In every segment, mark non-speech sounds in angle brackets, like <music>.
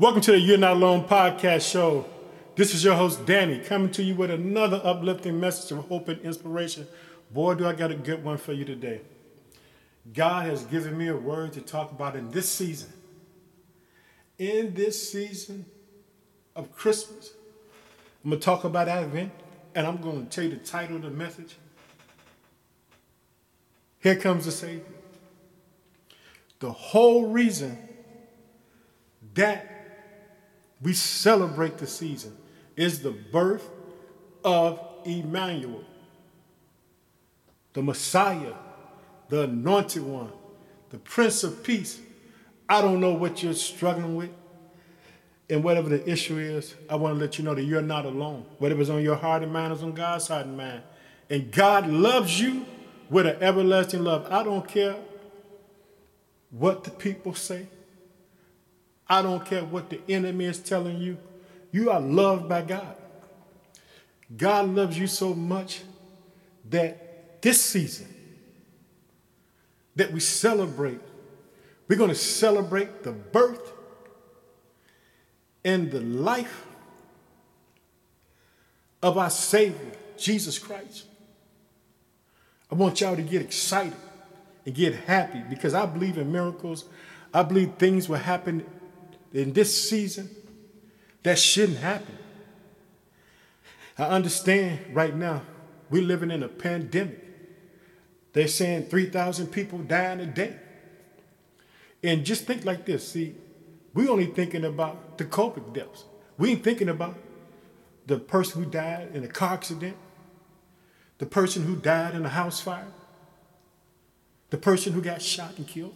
Welcome to the You're Not Alone podcast show. This is your host, Danny, coming to you with another uplifting message of hope and inspiration. Boy, do I got a good one for you today. God has given me a word to talk about in this season. In this season of Christmas, I'm going to talk about Advent, and I'm going to tell you the title of the message. Here comes the Savior. The whole reason that we celebrate the season It's the birth of Emmanuel, the Messiah, the anointed one, the Prince of Peace. I don't know what you're struggling with. And whatever the issue is, I want to let you know that you're not alone. Whatever's on your heart and mind is on God's heart and mind. And God loves you with an everlasting love. I don't care what the people say. I don't care what the enemy is telling you. You are loved by God. God loves you so much that this season that we celebrate, we're going to celebrate the birth and the life of our Savior, Jesus Christ. I want y'all to get excited and get happy because I believe in miracles. I believe things will happen in this season that shouldn't happen. I understand right now we're living in a pandemic. They're saying 3,000 people dying a day. And just think like this see, we're only thinking about the COVID deaths. We ain't thinking about the person who died in a car accident, the person who died in a house fire, the person who got shot and killed,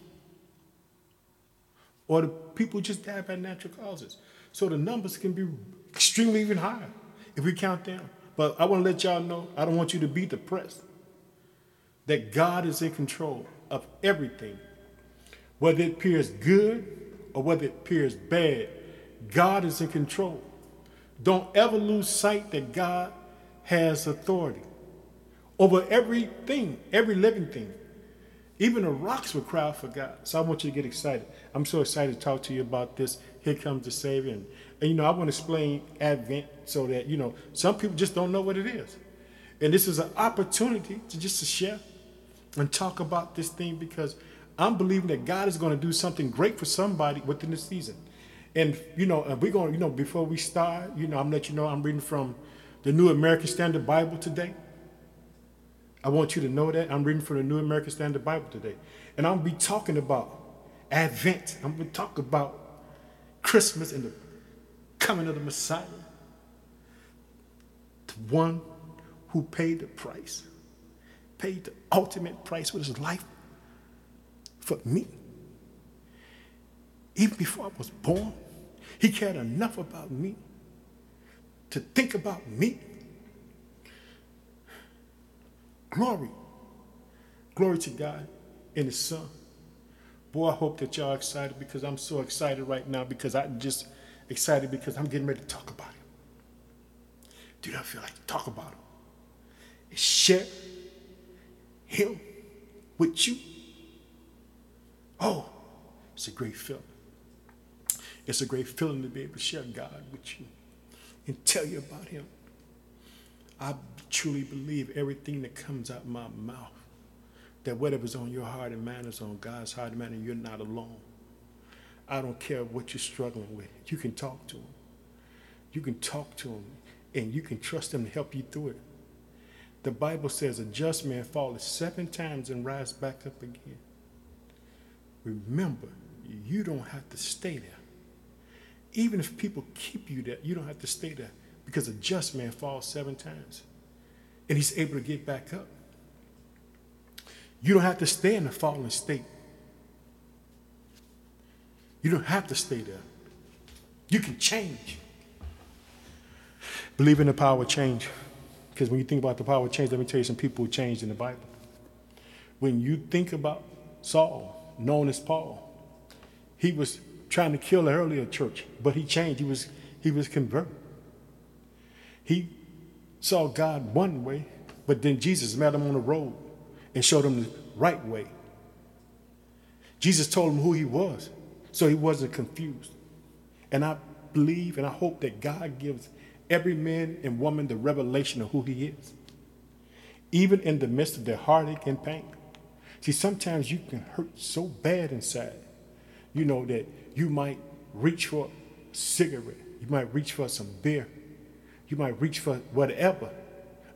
or the people just died by natural causes. So the numbers can be extremely even higher if we count down. But I want to let y'all know, I don't want you to be depressed. That God is in control of everything. Whether it appears good or whether it appears bad, God is in control. Don't ever lose sight that God has authority over everything, every living thing. Even the rocks will cry for God. So I want you to get excited. I'm so excited to talk to you about this. Here comes the Savior. And, and you know, I want to explain Advent so that, you know, some people just don't know what it is. And this is an opportunity to just to share and talk about this thing because I'm believing that God is going to do something great for somebody within the season. And, you know, we're going to, you know, before we start, you know, I'm let you know I'm reading from the New American Standard Bible today. I want you to know that. I'm reading from the New American Standard Bible today. And to be talking about Advent. I'm going to talk about Christmas and the coming of the Messiah. The one who paid the price, paid the ultimate price with his life for me. Even before I was born, he cared enough about me to think about me Glory. Glory to God and His Son. Boy, I hope that y'all excited because I'm so excited right now because I'm just excited because I'm getting ready to talk about Him. Dude, I feel like to talk about Him. And share Him with you. Oh, it's a great feeling. It's a great feeling to be able to share God with you and tell you about Him. I truly believe everything that comes out my mouth, that whatever's on your heart and mind is on God's heart and mind, and you're not alone. I don't care what you're struggling with. You can talk to Him. You can talk to Him, and you can trust Him to help you through it. The Bible says a just man falleth seven times and rise back up again. Remember, you don't have to stay there. Even if people keep you there, you don't have to stay there because a just man falls seven times and he's able to get back up. You don't have to stay in a fallen state. You don't have to stay there. You can change. Believe in the power of change. Because when you think about the power of change, let me tell you some people who changed in the Bible. When you think about Saul, known as Paul, he was trying to kill the earlier church, but he changed. He was, he was converted. He saw God one way, but then Jesus met him on the road and showed him the right way. Jesus told him who he was, so he wasn't confused. And I believe and I hope that God gives every man and woman the revelation of who He is, even in the midst of their heartache and pain. See, sometimes you can hurt so bad inside, you know, that you might reach for a cigarette, you might reach for some beer, you might reach for whatever.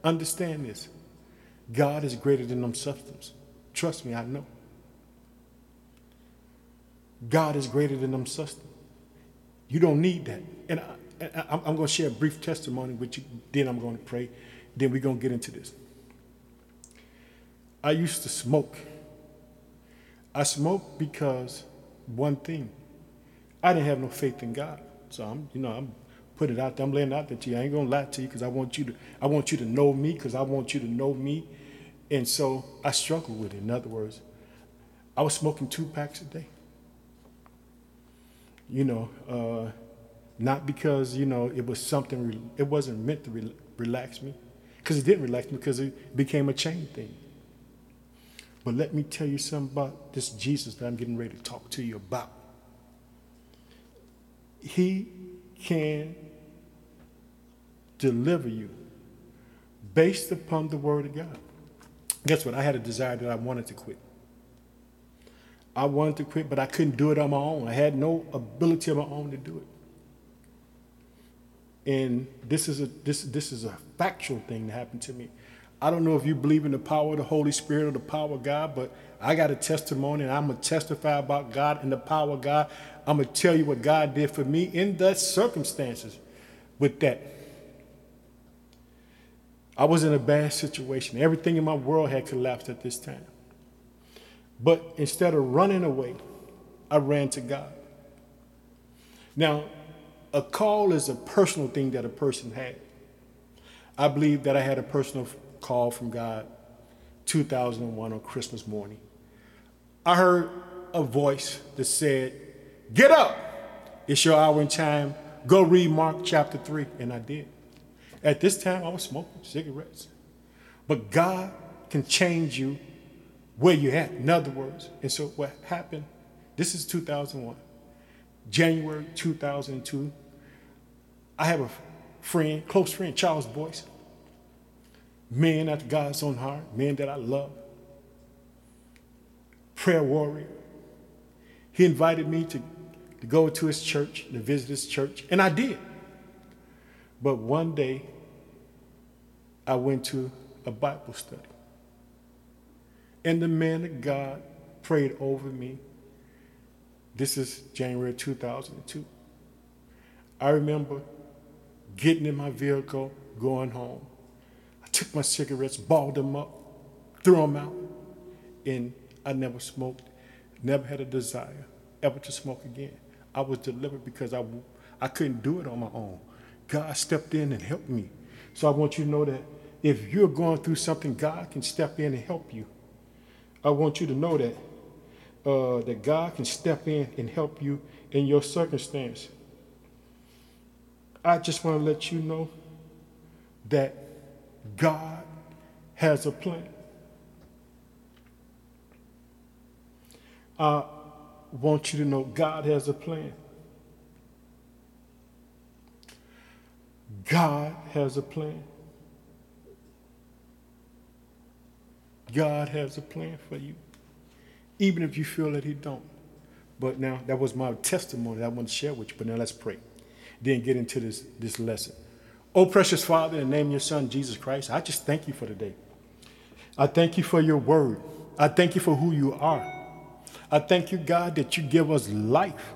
Understand this God is greater than them substance. Trust me, I know. God is greater than them substance. You don't need that. And I, am going to share a brief testimony with you. Then I'm going to pray. Then we're going to get into this. I used to smoke. I smoked because one thing, I didn't have no faith in God. So I'm, you know, I'm put it out there. I'm laying out there to you. I ain't gonna lie to you because I want you to, I want you to know me because I want you to know me. And so I struggled with it. In other words, I was smoking two packs a day. You know, uh, not because you know it was something. It wasn't meant to re- relax me, because it didn't relax me because it became a chain thing. But let me tell you something about this Jesus that I'm getting ready to talk to you about. He can deliver you based upon the word of God. Guess what? I had a desire that I wanted to quit. I wanted to quit, but I couldn't do it on my own. I had no ability of my own to do it. And this is a this this is a factual thing that happened to me. I don't know if you believe in the power of the Holy Spirit or the power of God, but I got a testimony and I'm going to testify about God and the power of God. I'm going to tell you what God did for me in the circumstances with that. I was in a bad situation. Everything in my world had collapsed at this time. But instead of running away, I ran to God. Now, a call is a personal thing that a person had. I believe that I had a personal call from God 2001 on Christmas morning. I heard a voice that said, Get up! It's your hour and time. Go read Mark chapter 3. And I did. At this time, I was smoking cigarettes. But God can change you where you're at, in other words. And so what happened, this is 2001. January 2002, I have a friend, close friend, Charles Boyce man after God's own heart, man that I love, prayer warrior. He invited me to, to go to his church, to visit his church, and I did. But one day, I went to a Bible study. And the man of God prayed over me. This is January 2002. I remember getting in my vehicle, going home I took my cigarettes, balled them up, threw them out, and I never smoked, never had a desire ever to smoke again. I was delivered because I, I couldn't do it on my own. God stepped in and helped me. So I want you to know that if you're going through something, God can step in and help you. I want you to know that uh, that God can step in and help you in your circumstance. I just want to let you know that God has a plan. I want you to know God has a plan. God has a plan. God has a plan for you, even if you feel that He don't. But now that was my testimony I want to share with you. But now let's pray. Then get into this this lesson. Oh, precious Father, in the name of your Son, Jesus Christ, I just thank you for today. I thank you for your word. I thank you for who you are. I thank you, God, that you give us life,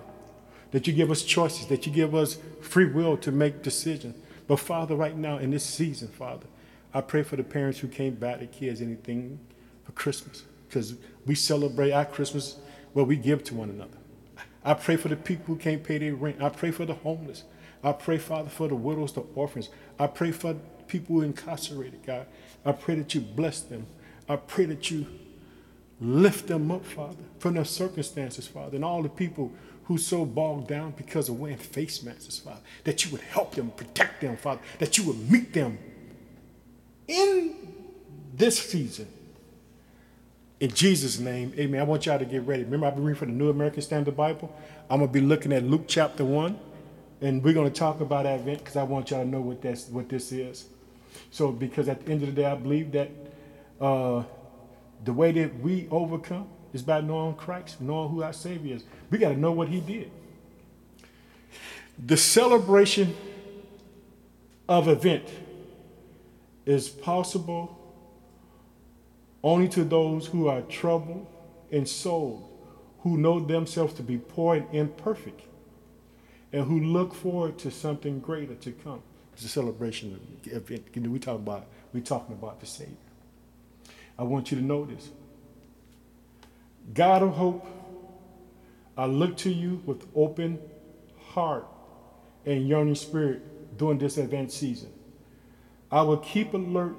that you give us choices, that you give us free will to make decisions. But Father, right now in this season, Father, I pray for the parents who can't buy their kids anything for Christmas because we celebrate our Christmas where we give to one another. I pray for the people who can't pay their rent. I pray for the homeless. I pray, Father, for the widows, the orphans. I pray for people who incarcerated, God. I pray that you bless them. I pray that you lift them up, Father, from their circumstances, Father, and all the people who so bogged down because of wearing face masks, Father, that you would help them, protect them, Father, that you would meet them in this season. In Jesus' name, amen. I want y'all to get ready. Remember, I've been reading from the New American Standard Bible. I'm going to be looking at Luke chapter 1 and we're going to talk about Advent because I want y'all to know what that's what this is. So, because at the end of the day, I believe that uh, the way that we overcome is by knowing Christ, knowing who our Savior is. We got to know what He did. The celebration of Advent is possible only to those who are troubled in soul, who know themselves to be poor and imperfect, and who look forward to something greater to come. It's a celebration of Advent. We talk about we talking about the Savior. I want you to know this. God of hope, I look to you with open heart and yearning spirit during this Advent season. I will keep alert,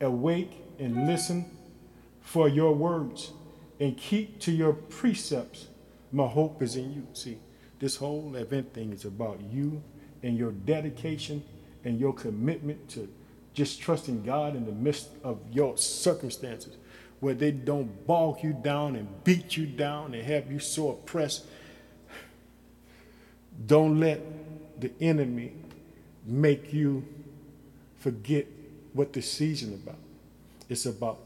awake, and listen for your words and keep to your precepts. My hope is in you. See, this whole Advent thing is about you and your dedication and your commitment to just trusting God in the midst of your circumstances where they don't bog you down and beat you down and have you so oppressed. Don't let the enemy make you forget what the season about. It's about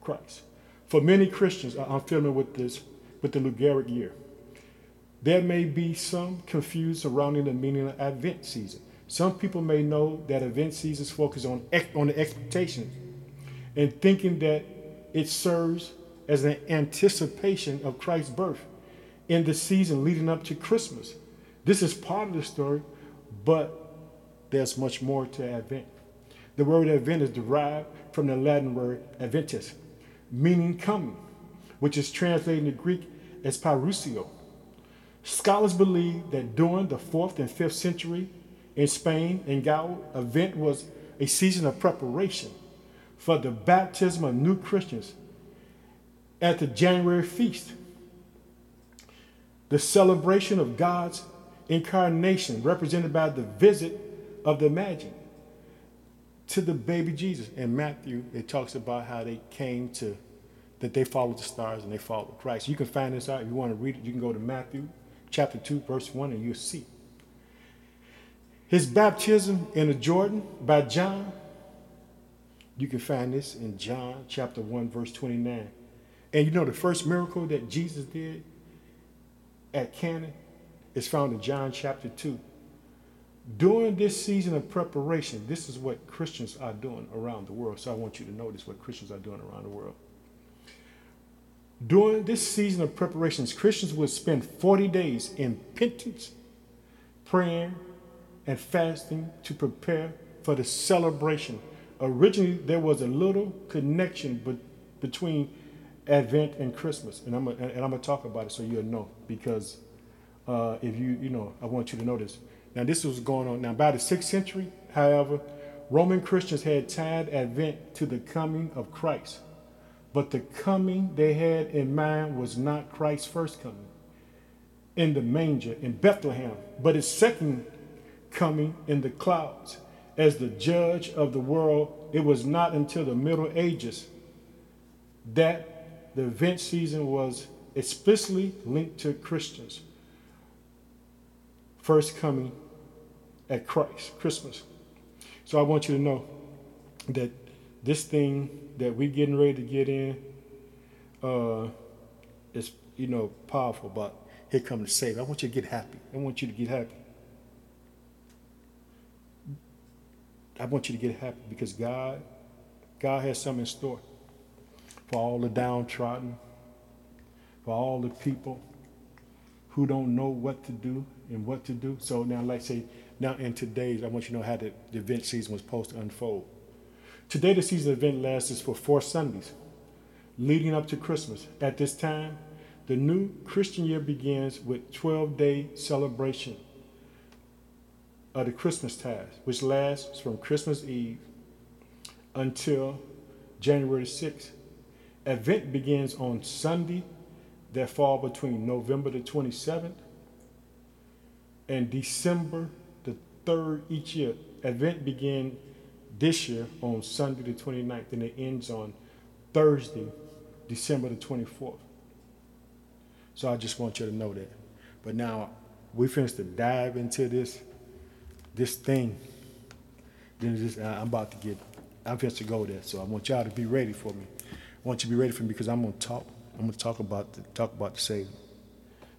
Christ. For many Christians, I'm familiar with this, with the liturgical year. There may be some confused surrounding the meaning of Advent season. Some people may know that Advent seasons focus on, on the expectations and thinking that it serves as an anticipation of Christ's birth in the season leading up to Christmas. This is part of the story, but there's much more to Advent. The word Advent is derived from the Latin word Adventus, meaning coming, which is translated in Greek as parousia. Scholars believe that during the 4th and 5th century in Spain and Gaul, Advent was a season of preparation for the baptism of new Christians at the January feast. The celebration of God's incarnation, represented by the visit of the Magi to the baby Jesus. In Matthew, it talks about how they came to, that they followed the stars and they followed Christ. You can find this out if you want to read it. You can go to Matthew chapter 2, verse 1, and you'll see. His baptism in the Jordan by John you can find this in John chapter 1, verse 29. And you know, the first miracle that Jesus did at Cana is found in John chapter 2. During this season of preparation, this is what Christians are doing around the world. So I want you to notice what Christians are doing around the world. During this season of preparations, Christians will spend 40 days in penance, praying, and fasting to prepare for the celebration originally there was a little connection be- between Advent and Christmas, and I'm gonna, and I'm gonna talk about it so you'll know because uh, if you you know I want you to know this. Now this was going on now by the sixth century. However, Roman Christians had tied Advent to the coming of Christ, but the coming they had in mind was not Christ's first coming in the manger in Bethlehem, but his second coming in the clouds as the judge of the world, it was not until the Middle Ages that the Advent season was explicitly linked to Christians. First coming at Christ, Christmas. So I want you to know that this thing that we're getting ready to get in uh, is, you know, powerful, but here comes the Savior. I want you to get happy. I want you to get happy. I want you to get happy because God, God has something in store for all the downtrodden, for all the people who don't know what to do and what to do. So now, like say, now in today's, I want you to know how the, the Advent season was supposed to unfold. Today, the season Advent lasts for four Sundays, leading up to Christmas. At this time, the new Christian year begins with 12-day celebration of the Christmas tide, which lasts from Christmas Eve until January 6th. Advent begins on Sunday that fall between November the 27th and December the 3rd each year. Advent began this year on Sunday the 29th and it ends on Thursday, December the 24th. So I just want you to know that. But now we finished to dive into this this thing, then just, I'm about to get, I'm finished to go there. So I want y'all to be ready for me. I want you to be ready for me because I'm gonna talk. I'm gonna talk about the talk about the Savior,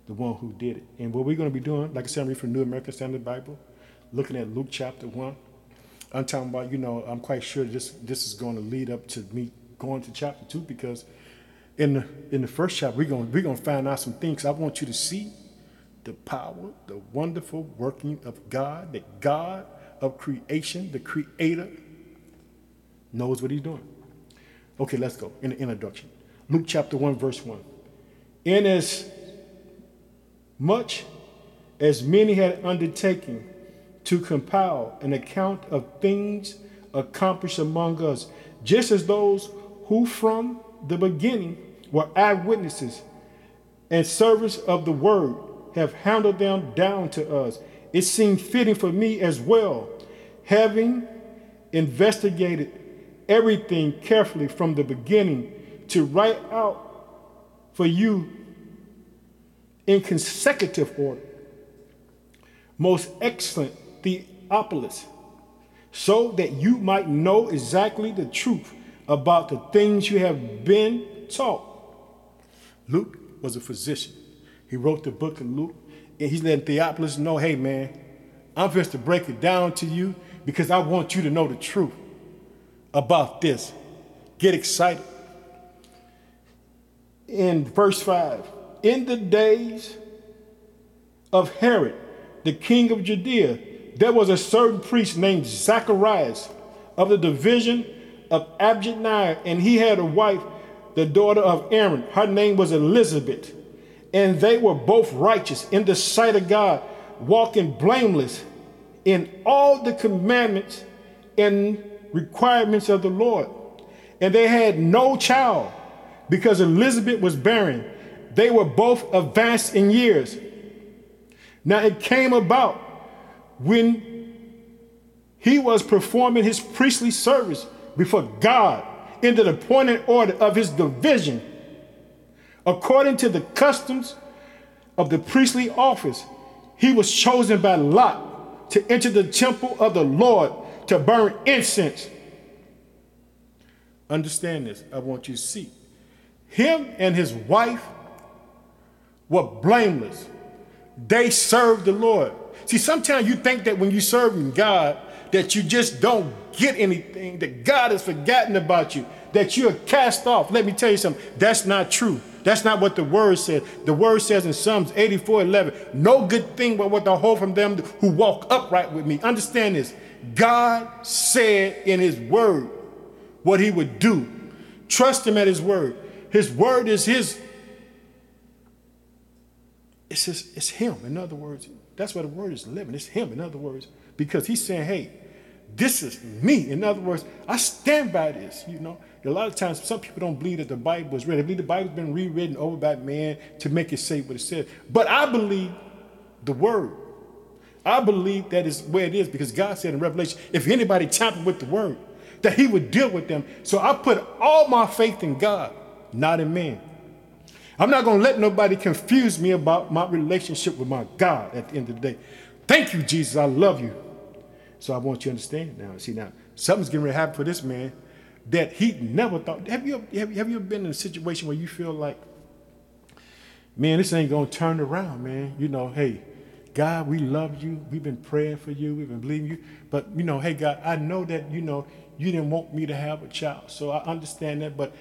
the one who did it. And what we're gonna be doing, like I said, I'm reading from the New American Standard Bible, looking at Luke chapter one. I'm talking about, you know, I'm quite sure this this is going to lead up to me going to chapter two because in the in the first chapter we're going we're going to find out some things. I want you to see the power, the wonderful working of God, that God of creation, the creator, knows what he's doing. Okay, let's go in the introduction. Luke chapter 1, verse 1. In as much as many had undertaken to compile an account of things accomplished among us, just as those who from the beginning were eyewitnesses and servants of the word have handed them down to us. It seemed fitting for me as well, having investigated everything carefully from the beginning, to write out for you in consecutive order. Most excellent Theophilus, so that you might know exactly the truth about the things you have been taught. Luke was a physician. He wrote the book of Luke, and he's letting Theophilus know, hey man, I'm just to break it down to you because I want you to know the truth about this. Get excited. In verse 5, in the days of Herod, the king of Judea, there was a certain priest named Zacharias of the division of Abijah, and he had a wife, the daughter of Aaron. Her name was Elizabeth and they were both righteous in the sight of God, walking blameless in all the commandments and requirements of the Lord. And they had no child because Elizabeth was barren. They were both advanced in years. Now it came about when he was performing his priestly service before God in the appointed order of his division According to the customs of the priestly office, he was chosen by Lot to enter the temple of the Lord to burn incense. Understand this. I want you to see. Him and his wife were blameless. They served the Lord. See, sometimes you think that when you serve God, that you just don't get anything, that God has forgotten about you, that you're cast off. Let me tell you something. That's not true. That's not what the word says. The word says in Psalms 84 11, no good thing but what I hold from them who walk upright with me. Understand this. God said in his word what he would do. Trust him at his word. His word is his. It's, his, it's him. In other words, that's where the word is living. It's him, in other words, because he's saying, hey, this is me. In other words, I stand by this, you know. A lot of times, some people don't believe that the Bible is written. They believe the Bible's been rewritten over by man to make it say what it says. But I believe the word. I believe that is where it is because God said in Revelation, if anybody tampered with the word, that he would deal with them. So I put all my faith in God, not in man. I'm not going to let nobody confuse me about my relationship with my God at the end of the day. Thank you, Jesus. I love you. So I want you to understand now. See, now, something's getting ready to happen for this man that he never thought. Have you, have, have you ever been in a situation where you feel like, man, this ain't to turn around, man? You know, hey, God, we love you. We've been praying for you. We've been believing you. But, you know, hey, God, I know that, you know, you didn't want me to have a child. So I understand that. But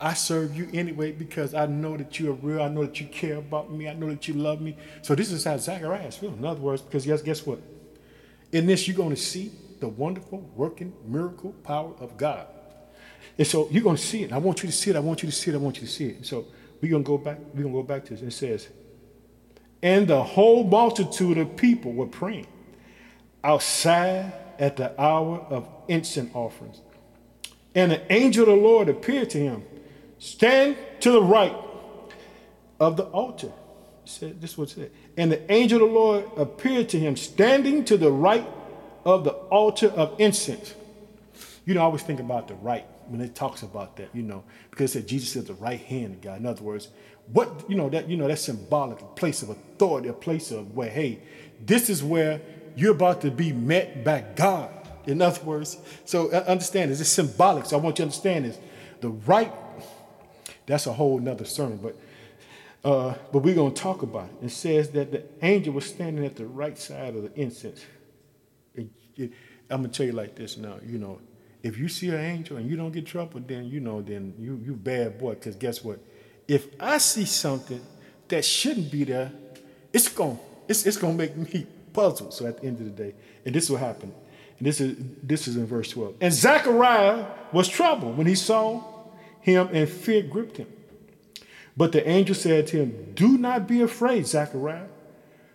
I serve you anyway because I know that you are real. I know that you care about me. I know that you love me. So this is how Zacharias feels. In other words, because guess, guess what? In this, you're going to see the wonderful working miracle power of God. And so you're going to see it. I want you to see it. I want you to see it. I want you to see it. So we're going to go back. We're going to go back to this. It says, and the whole multitude of people were praying outside at the hour of incense offerings. And the angel of the Lord appeared to him. Stand to the right of the altar. said, this was it. And the angel of the Lord appeared to him, standing to the right of the altar of incense. You know, I always think about the right when it talks about that, you know, because it said Jesus is the right hand of God. In other words, what you know that you know that's symbolic, place of authority, a place of where, hey, this is where you're about to be met by God. In other words, so uh, understand this. It's symbolic. So I want you to understand this. The right, that's a whole nother sermon, but uh, but we're going to talk about it. It says that the angel was standing at the right side of the incense. It, it, I'm going to tell you like this now, you know, if you see an angel and you don't get trouble, then you know, then you you bad boy. Because guess what? If I see something that shouldn't be there, it's going it's, it's gonna make me puzzled. So at the end of the day, and this will happen. And this is this is in verse 12. And Zechariah was troubled when he saw him, and fear gripped him. But the angel said to him, Do not be afraid, Zechariah,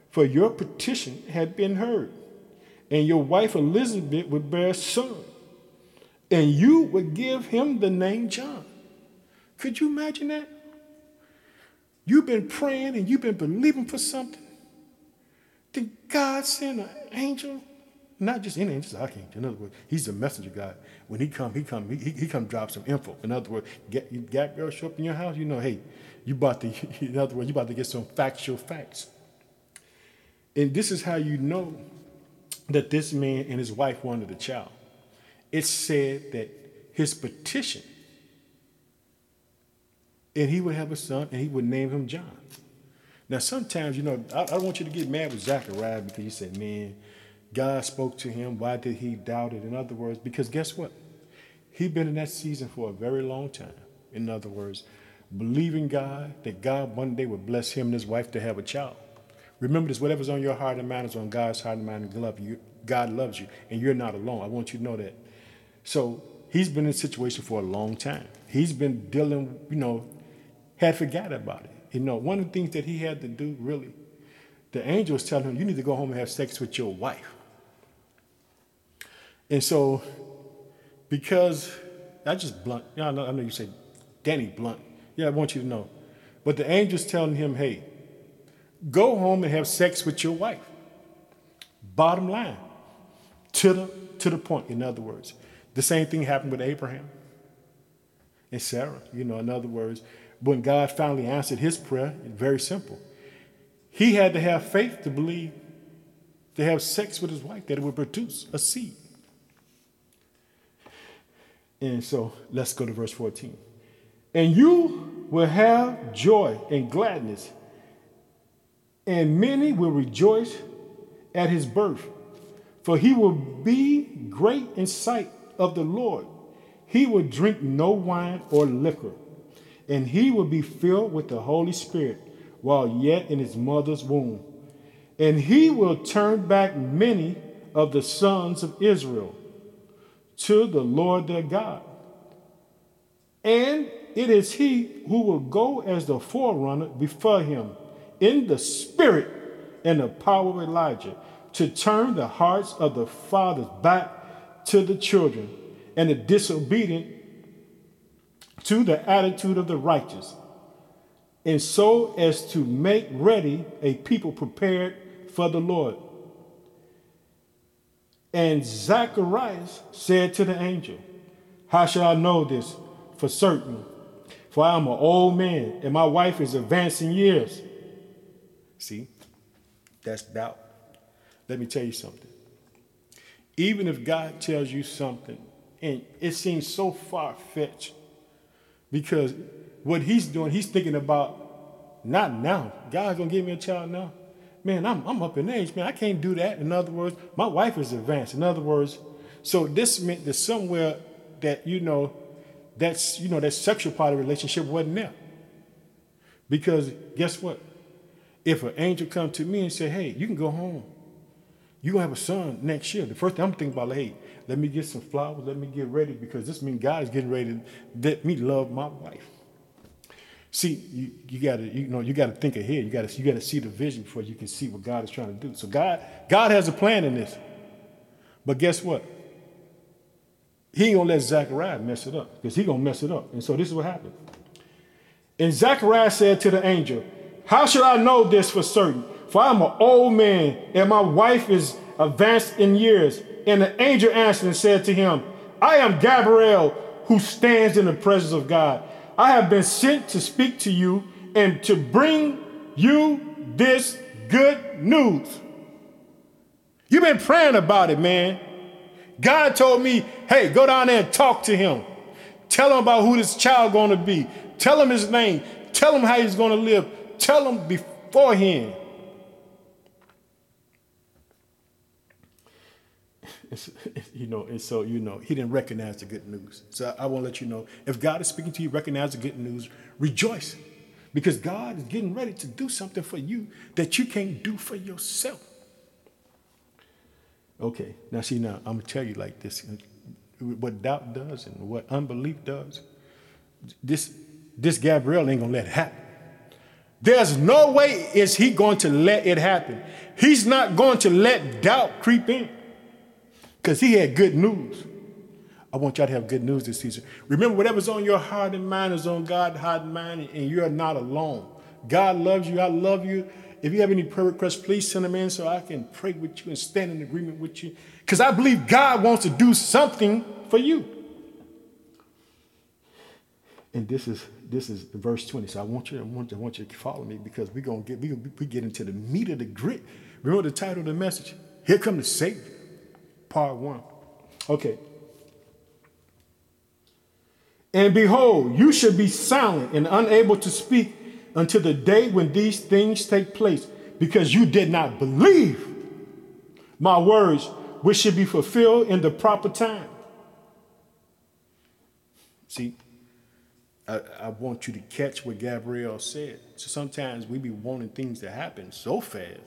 for your petition had been heard, and your wife Elizabeth would bear a son, and you would give him the name John. Could you imagine that? You've been praying and you've been believing for something. Did God send an angel? Not just any angel, archangel. In other words, he's the messenger God. When he come, he come, he, he come drop some info. In other words, get got girl show up in your house, you know, hey, you about to, <laughs> in other words, you about to get some factual facts. And this is how you know that this man and his wife wanted a child. It said that his petition, and he would have a son, and he would name him John. Now, sometimes, you know, I, I don't want you to get mad with Zachariah because you said, man, God spoke to him. Why did he doubt it? In other words, because guess what? He'd been in that season for a very long time. In other words, believing God that God one day would bless him and his wife to have a child. Remember this, whatever's on your heart and mind is on God's heart and mind and. God loves you, and you're not alone. I want you to know that. So he's been in a situation for a long time. He's been dealing, you know, had forgot about it. You know, one of the things that he had to do, really, the angel was telling him, you need to go home and have sex with your wife. And so, because I just blunt, I know, I know you say Danny Blunt. Yeah, I want you to know. But the angel's telling him, hey, go home and have sex with your wife. Bottom line, to the to the point. In other words, the same thing happened with Abraham and Sarah. You know, in other words, when God finally answered his prayer, very simple. He had to have faith to believe to have sex with his wife that it would produce a seed. And so let's go to verse 14. And you will have joy and gladness, and many will rejoice at his birth, for he will be great in sight of the Lord. He will drink no wine or liquor, and he will be filled with the Holy Spirit while yet in his mother's womb. And he will turn back many of the sons of Israel to the Lord their God. And it is he who will go as the forerunner before him in the spirit and the power of Elijah to turn the hearts of the fathers back to the children and the disobedient to the attitude of the righteous, and so as to make ready a people prepared for the Lord. And Zacharias said to the angel, How shall I know this for certain? For I am an old man, and my wife is advancing years. See, that's doubt. Let me tell you something. Even if God tells you something, and it seems so far fetched, because what he's doing, he's thinking about not now. God's gonna give me a child now man, I'm, I'm up in age, man. I can't do that. In other words, my wife is advanced. In other words, so this meant that somewhere that, you know, that's, you know, that sexual part of the relationship wasn't there. Because guess what? If an angel come to me and say, hey, you can go home. You're going to have a son next year. The first thing I'm thinking about, like, hey, let me get some flowers. Let me get ready because this means God is getting ready to let me love my wife. See, you, you gotta, you know, you gotta think ahead. You gotta, you gotta see the vision before you can see what God is trying to do. So God, God has a plan in this. But guess what? He ain't gonna let Zachariah mess it up because he gonna mess it up. And so this is what happened. And Zachariah said to the angel, How should I know this for certain? For I'm an old man, and my wife is advanced in years. And the angel answered and said to him, I am Gabriel, who stands in the presence of God. I have been sent to speak to you and to bring you this good news. You've been praying about it, man. God told me, hey, go down there and talk to him. Tell him about who this child going to be. Tell him his name. Tell him how he's going to live. Tell him beforehand. You know, and so you know, he didn't recognize the good news. So I, I want to let you know, if God is speaking to you, recognize the good news, rejoice, because God is getting ready to do something for you that you can't do for yourself. Okay, now see, now I'm gonna tell you like this: what doubt does and what unbelief does. This this Gabriel ain't gonna let it happen. There's no way is he going to let it happen. He's not going to let doubt creep in because he had good news. I want y'all to have good news this season. Remember, whatever's on your heart and mind is on God's heart and mind, and you're not alone. God loves you. I love you. If you have any prayer requests, please send them in so I can pray with you and stand in agreement with you. Because I believe God wants to do something for you. And this is this is verse 20. So I want you, I want, I want you to follow me because we're gonna get we, we get into the meat of the grit. Remember the title of the message? Here come the Savior part one. Okay. And behold, you should be silent and unable to speak until the day when these things take place, because you did not believe my words, which should be fulfilled in the proper time. See, I, I, want you to catch what Gabriel said. So sometimes we be wanting things to happen so fast,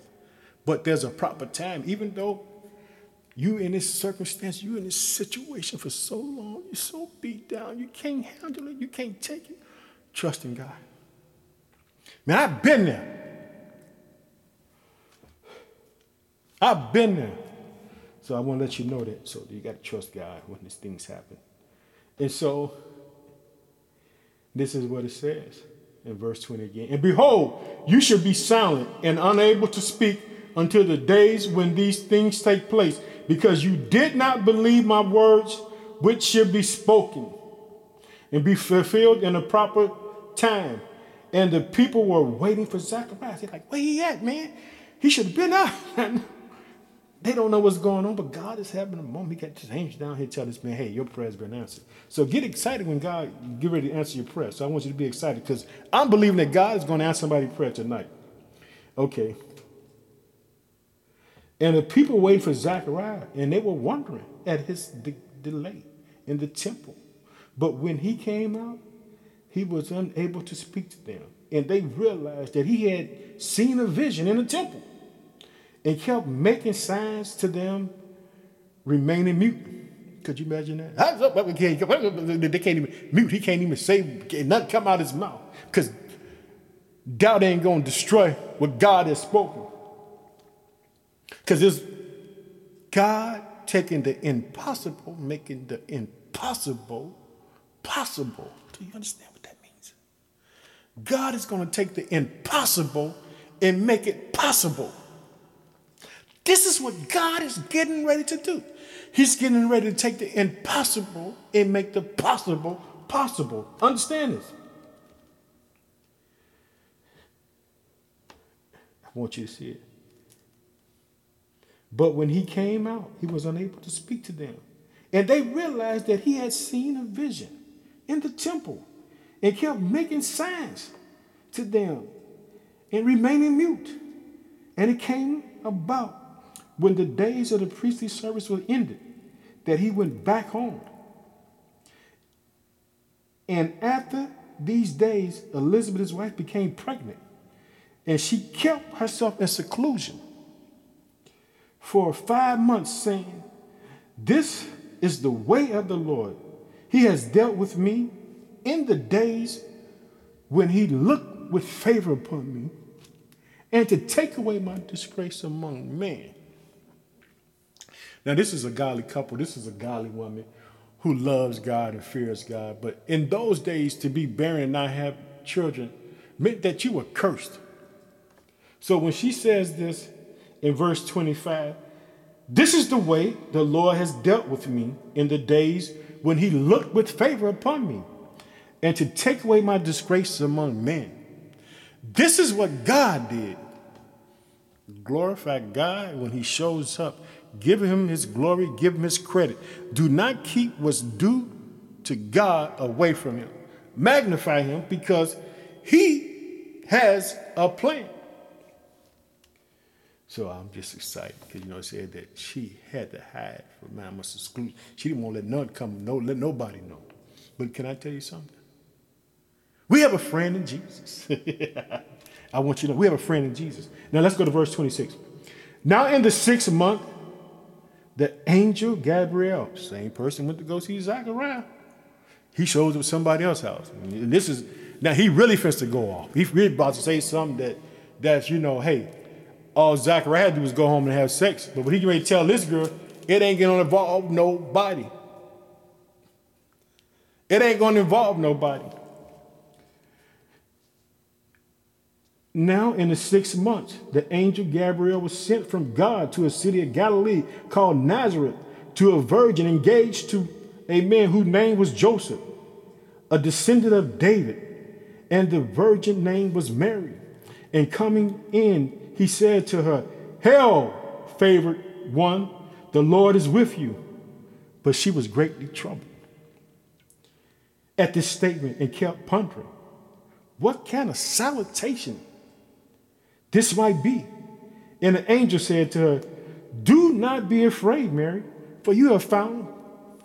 but there's a proper time, even though you in this circumstance, you in this situation for so long, you're so beat down, you can't handle it, you can't take it. Trust in God. Man, I've been there. I've been there. So I want to let you know that. So you got to trust God when these things happen. And so this is what it says in verse 20 again. And behold, you should be silent and unable to speak until the days when these things take place because you did not believe my words, which should be spoken and be fulfilled in a proper time. And the people were waiting for Zacharias. They're like, where he at, man? He should have been out. <laughs> they don't know what's going on, but God is having a moment. He got his angels down here tell this man, hey, your prayer's been answered. So get excited when God get ready to answer your prayer. So I want you to be excited because I'm believing that God is going to answer somebody's prayer tonight. Okay. And the people waited for Zechariah, and they were wondering at his de- delay in the temple. But when he came out, he was unable to speak to them. And they realized that he had seen a vision in the temple and kept making signs to them, remaining mute. Could you imagine that? They can't even mute. He can't even say nothing come out of his mouth because doubt ain't going to destroy what God has spoken. Because it's God taking the impossible, making the impossible possible. Do you understand what that means? God is going to take the impossible and make it possible. This is what God is getting ready to do. He's getting ready to take the impossible and make the possible possible. Understand this? I want you to see it. But when he came out, he was unable to speak to them. And they realized that he had seen a vision in the temple and kept making signs to them and remaining mute. And it came about when the days of the priestly service were ended that he went back home. And after these days, Elizabeth, his wife, became pregnant. And she kept herself in seclusion for five months, saying, This is the way of the Lord. He has dealt with me in the days when he looked with favor upon me and to take away my disgrace among men. Now, this is a godly couple. This is a godly woman who loves God and fears God. But in those days, to be barren and not have children meant that you were cursed. So when she says this, in verse 25 This is the way the Lord has dealt with me in the days when he looked with favor upon me, and to take away my disgrace among men. This is what God did. Glorify God when he shows up. Give him his glory, give him his credit. Do not keep what's due to God away from him. Magnify him because he has a plan. So I'm just excited because you know, I said that she had to hide from man must exclude. She didn't want to let none come, no, let nobody know. But can I tell you something? We have a friend in Jesus. <laughs> I want you to know we have a friend in Jesus. Now let's go to verse 26. Now in the sixth month, the angel Gabriel, same person went to go see Zachariah. He shows up somebody else's house. And this is now he really fits to go off. He really about to say something that that's you know, hey, all Zachariah had to do was go home and have sex. But when he ready to tell this girl, it ain't gonna involve nobody. It ain't gonna involve nobody. Now, in the sixth month, the angel Gabriel was sent from God to a city of Galilee called Nazareth to a virgin engaged to a man whose name was Joseph, a descendant of David, and the virgin name was Mary. And coming in, he said to her, Hail, favored one, the Lord is with you. But she was greatly troubled at this statement and kept pondering what kind of salutation this might be. And the angel said to her, Do not be afraid, Mary, for you have found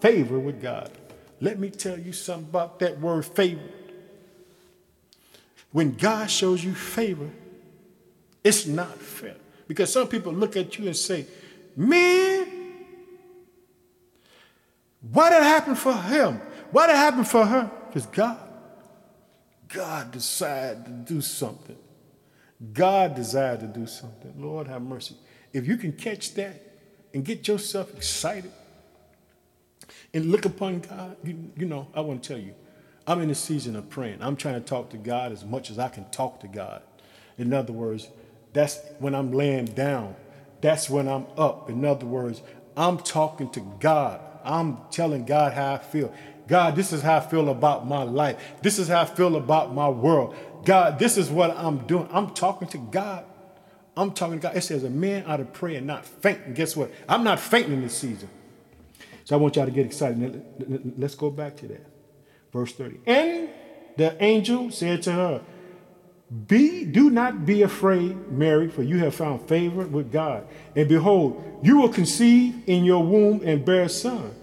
favor with God. Let me tell you something about that word favor. When God shows you favor, it's not fair. Because some people look at you and say, man, why did it happen for him? Why did it happen for her? Because God, God decided to do something. God desired to do something. Lord have mercy. If you can catch that and get yourself excited and look upon God, you, you know, I want to tell you, I'm in a season of praying. I'm trying to talk to God as much as I can talk to God. In other words, that's when I'm laying down. That's when I'm up. In other words, I'm talking to God. I'm telling God how I feel. God, this is how I feel about my life. This is how I feel about my world. God, this is what I'm doing. I'm talking to God. I'm talking to God. It says a man ought to pray and not faint. And guess what? I'm not fainting in this season. So I want y'all to get excited. Let's go back to that. Verse 30. And the angel said to her, be, do not be afraid, Mary, for you have found favor with God. And behold, you will conceive in your womb and bear a son,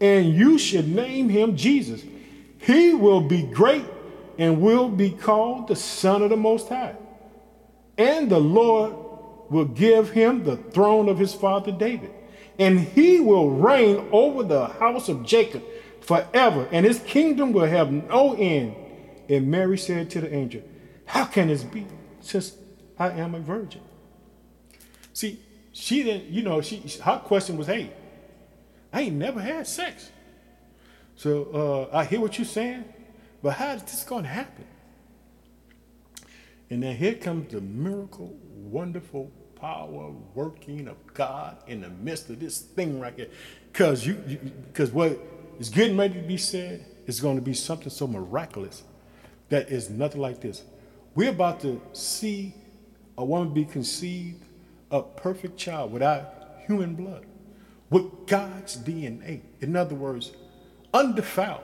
and you should name him Jesus. He will be great and will be called the Son of the Most High. And the Lord will give him the throne of his father David, and he will reign over the house of Jacob forever, and his kingdom will have no end. And Mary said to the angel, how can this be since I am a virgin? See, she didn't, you know, she her question was, hey, I ain't never had sex. So uh, I hear what you're saying, but how is this going to happen? And then here comes the miracle, wonderful power working of God in the midst of this thing right here. Because you, because what is getting ready to be said is going to be something so miraculous that is nothing like this. We're about to see a woman be conceived a perfect child without human blood, with God's DNA. In other words, undefiled.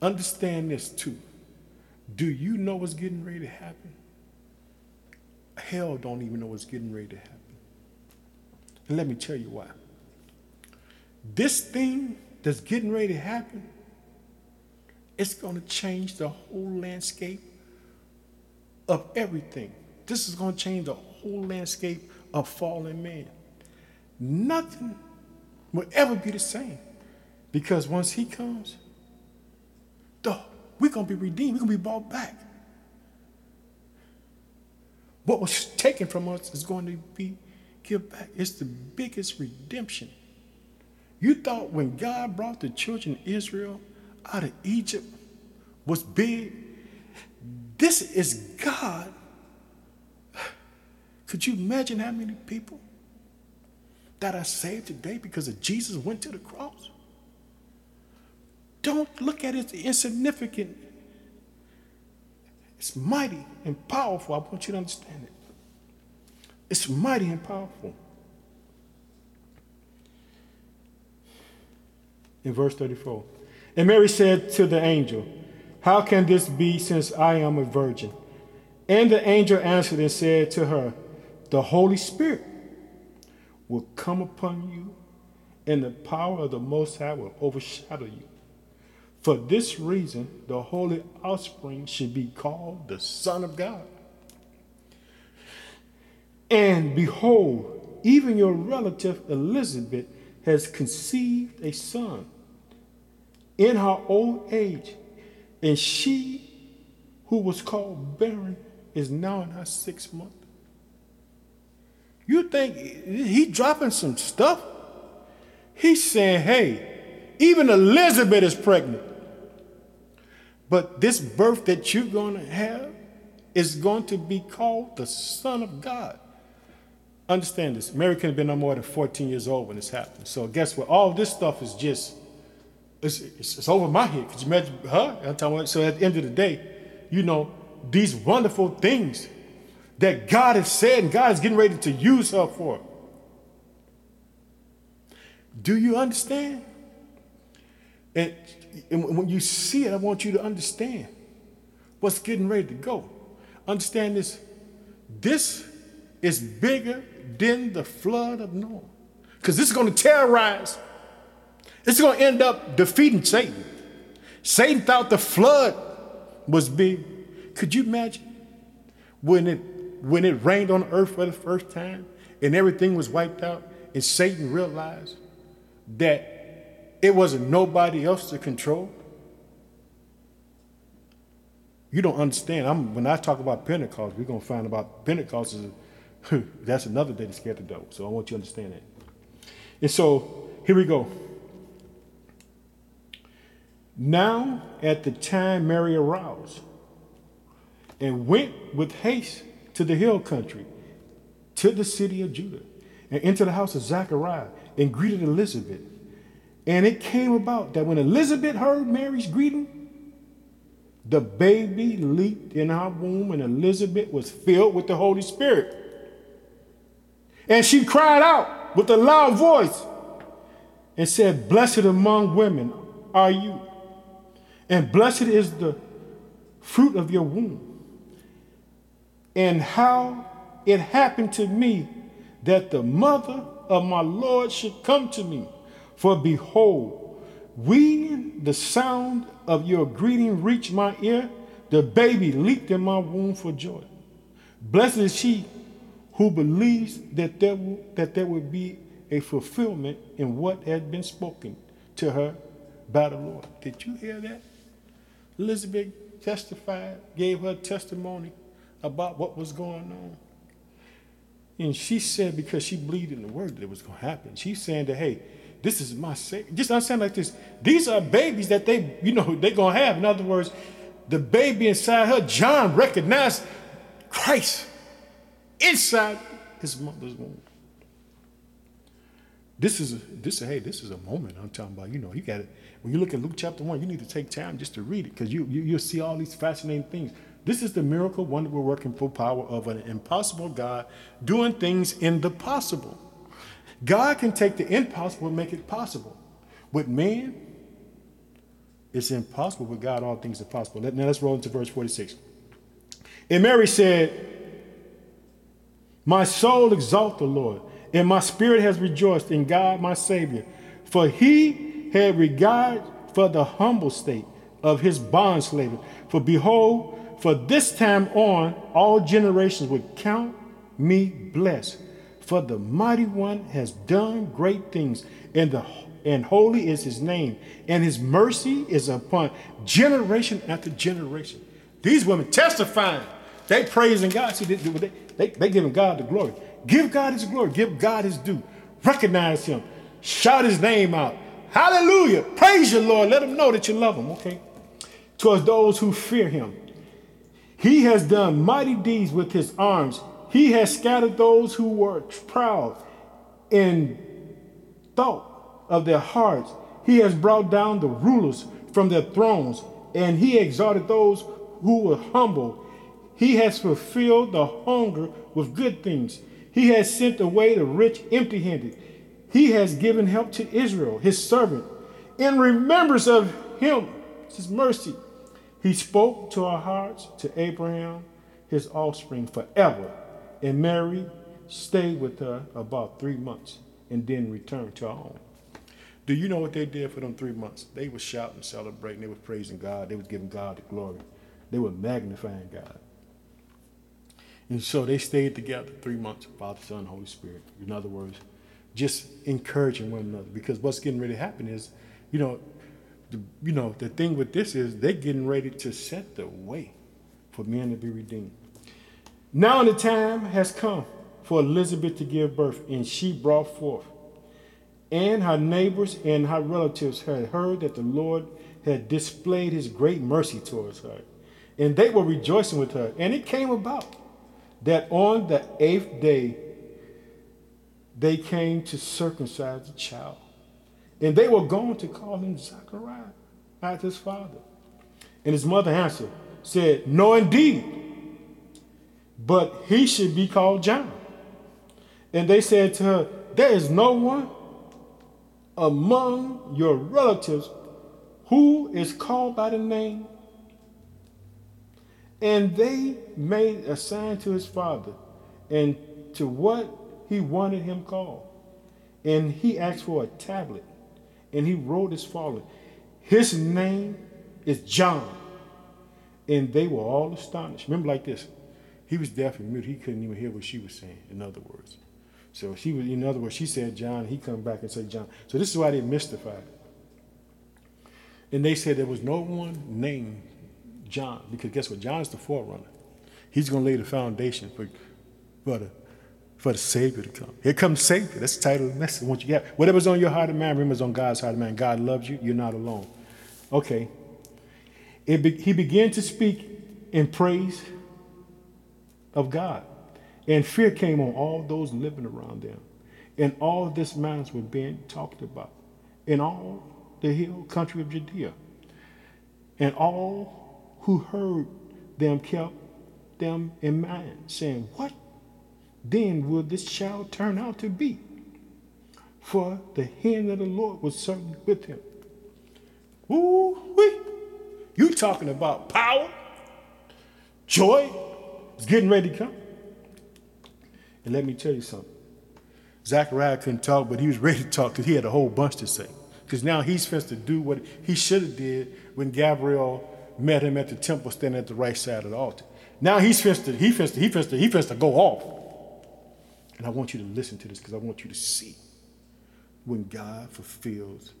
Understand this too. Do you know what's getting ready to happen? Hell don't even know what's getting ready to happen. And let me tell you why. This thing that's getting ready to happen it's going to change the whole landscape of everything. This is going to change the whole landscape of fallen man. Nothing will ever be the same because once he comes, duh, we're going to be redeemed. We're going to be bought back. What was taken from us is going to be given back. It's the biggest redemption. You thought when God brought the children of Israel out of Egypt was big. This is God. Could you imagine how many people that are saved today because of Jesus went to the cross? Don't look at it as insignificant. It's mighty and powerful. I want you to understand it. It's mighty and powerful. In verse 34. And Mary said to the angel, How can this be since I am a virgin? And the angel answered and said to her, The Holy Spirit will come upon you, and the power of the Most High will overshadow you. For this reason, the holy offspring should be called the Son of God. And behold, even your relative Elizabeth has conceived a son in her old age, and she who was called barren is now in her sixth month. You think he dropping some stuff? He's saying, hey, even Elizabeth is pregnant. But this birth that you're going to have is going to be called the Son of God. Understand this. Mary could have been no more than 14 years old when this happened. So guess what? All this stuff is just, it's, it's, it's over my head. Could you imagine her? So at the end of the day, you know, these wonderful things that God has said and God is getting ready to use her for. Do you understand? And, and when you see it, I want you to understand what's getting ready to go. Understand this. This is bigger than the flood of Noah. Because this is going to terrorize. It's going to end up defeating Satan. Satan thought the flood was big. Could you imagine when it when it rained on earth for the first time and everything was wiped out and Satan realized that it wasn't nobody else to control? You don't understand. I'm, when I talk about Pentecost, we're to find about Pentecost is <laughs> that's another day to scare the devil. So I want you to understand that. And so here we go. Now, at the time Mary aroused and went with haste to the hill country, to the city of Judah, and into the house of Zachariah, and greeted Elizabeth. And it came about that when Elizabeth heard Mary's greeting, the baby leaped in her womb, and Elizabeth was filled with the Holy Spirit. And she cried out with a loud voice and said, Blessed among women are you, and blessed is the fruit of your womb. And how it happened to me that the mother of my Lord should come to me. For behold, when the sound of your greeting reached my ear, the baby leaped in my womb for joy. Blessed is she who believes that there, will, that there will be a fulfillment in what had been spoken to her by the Lord. Did you hear that? Elizabeth testified, gave her testimony about what was going on. And she said, because she believed in the word that it was going to happen, she's saying that, hey, this is my savior. Just understand like this. These are babies that they, you know, they're going to have. In other words, the baby inside her, John recognized Christ inside his mother's womb. This is a, this is, hey, this is a moment I'm talking about. You know, you got it. When you look at Luke chapter one, you need to take time just to read it because you, you you'll see all these fascinating things. This is the miracle, wonder, working full power of an impossible God doing things in the possible. God can take the impossible and make it possible. With man, it's impossible. With God, all things are possible. Now let's roll into verse 46. And Mary said, My soul exalt the Lord, and my spirit has rejoiced in God my Savior, for he had regard for the humble state of his bondslaver. For behold, for this time on, all generations would count me blessed. For the mighty one has done great things, and the and holy is his name, and his mercy is upon generation after generation. These women testifying, they praising God. See, they, they, they, they giving God the glory. Give God his glory. Give God his due. Recognize him. Shout his name out. Hallelujah. Praise your Lord. Let them know that you love them, okay? Towards those who fear him. He has done mighty deeds with his arms. He has scattered those who were proud in thought of their hearts. He has brought down the rulers from their thrones, and he exalted those who were humble. He has fulfilled the hunger with good things. He has sent away the rich empty handed. He has given help to Israel, his servant. In remembrance of him, his mercy, he spoke to our hearts, to Abraham, his offspring, forever. And Mary stayed with her about three months and then returned to her home. Do you know what they did for them three months? They were shouting, celebrating, they were praising God, they were giving God the glory, they were magnifying God. And so they stayed together three months, Father, Son, Holy Spirit. In other words, just encouraging one another. Because what's getting ready to happen is, you know, the, you know, the thing with this is they're getting ready to set the way for men to be redeemed. Now the time has come for Elizabeth to give birth, and she brought forth. And her neighbors and her relatives had heard that the Lord had displayed his great mercy towards her. And they were rejoicing with her. And it came about that on the eighth day they came to circumcise the child. And they were going to call him Zachariah, after his father. And his mother answered, said, No, indeed, but he should be called John. And they said to her, There is no one among your relatives who is called by the name. And they made a sign to his father and to what he wanted him called. And he asked for a tablet and he wrote as follows His name is John. And they were all astonished. Remember, like this, he was deaf and mute. He couldn't even hear what she was saying, in other words. So she was, in other words, she said John, he come back and say John. So this is why they mystified. And they said there was no one named John, because guess what? John is the forerunner. He's to lay the foundation for, the, for the Savior to come. Here comes Savior. That's the title of the message. Once you get whatever's on your heart mind, remember it's on God's heart and mind. God loves you. You're not alone. Okay. Be, he began to speak in praise of God. And fear came on all those living around them. And all this matters were being talked about in all the hill country of Judea. And all who heard them kept them in mind, saying, What then will this child turn out to be? For the hand of the Lord was certainly with him. Ooh, wee. You talking about power, joy, is getting ready to come. And let me tell you something. Zachariah couldn't talk, but he was ready to talk because he had a whole bunch to say. Because now he's supposed to do what he should have did when Gabriel met him at the temple standing at the right side of the altar. Now he's supposed to, he supposed to, he supposed to, he supposed to go off. And I want you to listen to this because I want you to see when God fulfills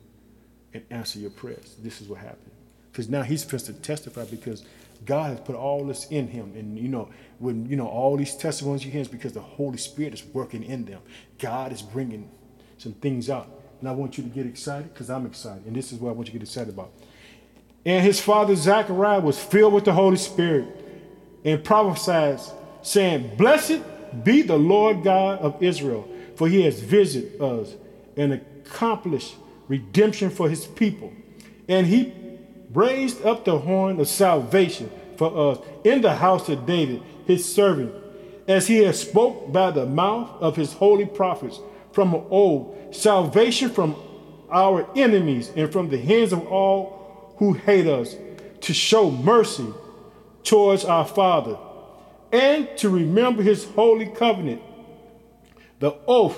and answer your prayers. This is what happened. Because now he's supposed to testify because God has put all this in him. And you know, when you know all these testimonies you hear is because the Holy Spirit is working in them. God is bringing some things out. And I want you to get excited because I'm excited. And this is what I want you to get excited about. And his father Zachariah was filled with the Holy Spirit and prophesied, saying, Blessed be the Lord God of Israel, for he has visited us and accomplished redemption for his people. And he raised up the horn of salvation for us in the house of David, his servant, as he has spoke by the mouth of his holy prophets from old, salvation from our enemies and from the hands of all who hate us, to show mercy towards our Father, and to remember his holy covenant, the oath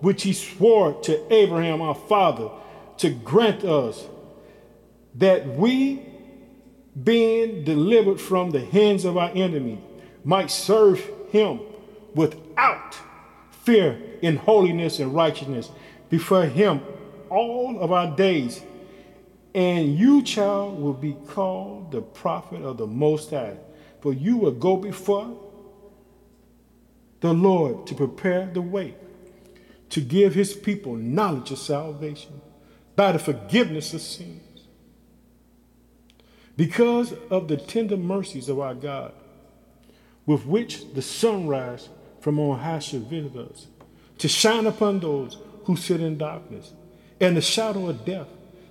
which he swore to Abraham our father, to grant us that we, being delivered from the hands of our enemy, might serve him without fear in holiness and righteousness before him all of our days. And you, child, will be called the prophet of the Most High, for you will go before the Lord to prepare the way, to give his people knowledge of salvation by the forgiveness of sins because of the tender mercies of our God, with which the sunrise from on high shall visit us, to shine upon those who sit in darkness, and the shadow of death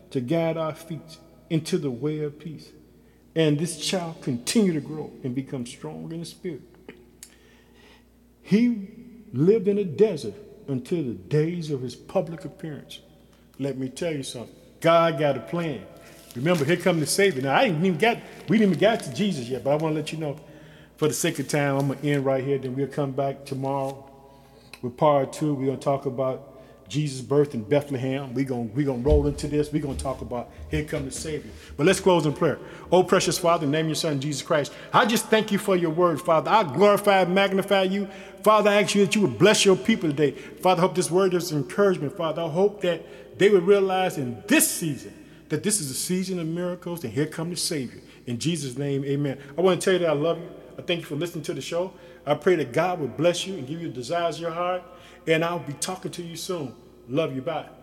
to guide our feet into the way of peace. And this child continued to grow and become strong in the spirit. He lived in a desert until the days of his public appearance. Let me tell you something. God got a plan. Remember, here come the Savior. Now, I ain't even got, we didn't even get to Jesus yet, but I want to let you know, for the sake of time, I'm to end right here. Then we'll come back tomorrow with part two. We're to talk about Jesus' birth in Bethlehem. We're going we gonna roll into this. We're going to talk about here come the Savior. But let's close in prayer. Oh, precious Father, name your Son, Jesus Christ. I just thank you for your word, Father. I glorify and magnify you. Father, I ask you that you would bless your people today. Father, I hope this word is encouragement, Father. I hope that they would realize in this season that this is a season of miracles and here come the Savior. In Jesus' name, amen. I want to tell you that I love you. I thank you for listening to the show. I pray that God would bless you and give you the desires of your heart. And I'll be talking to you soon. Love you. Bye.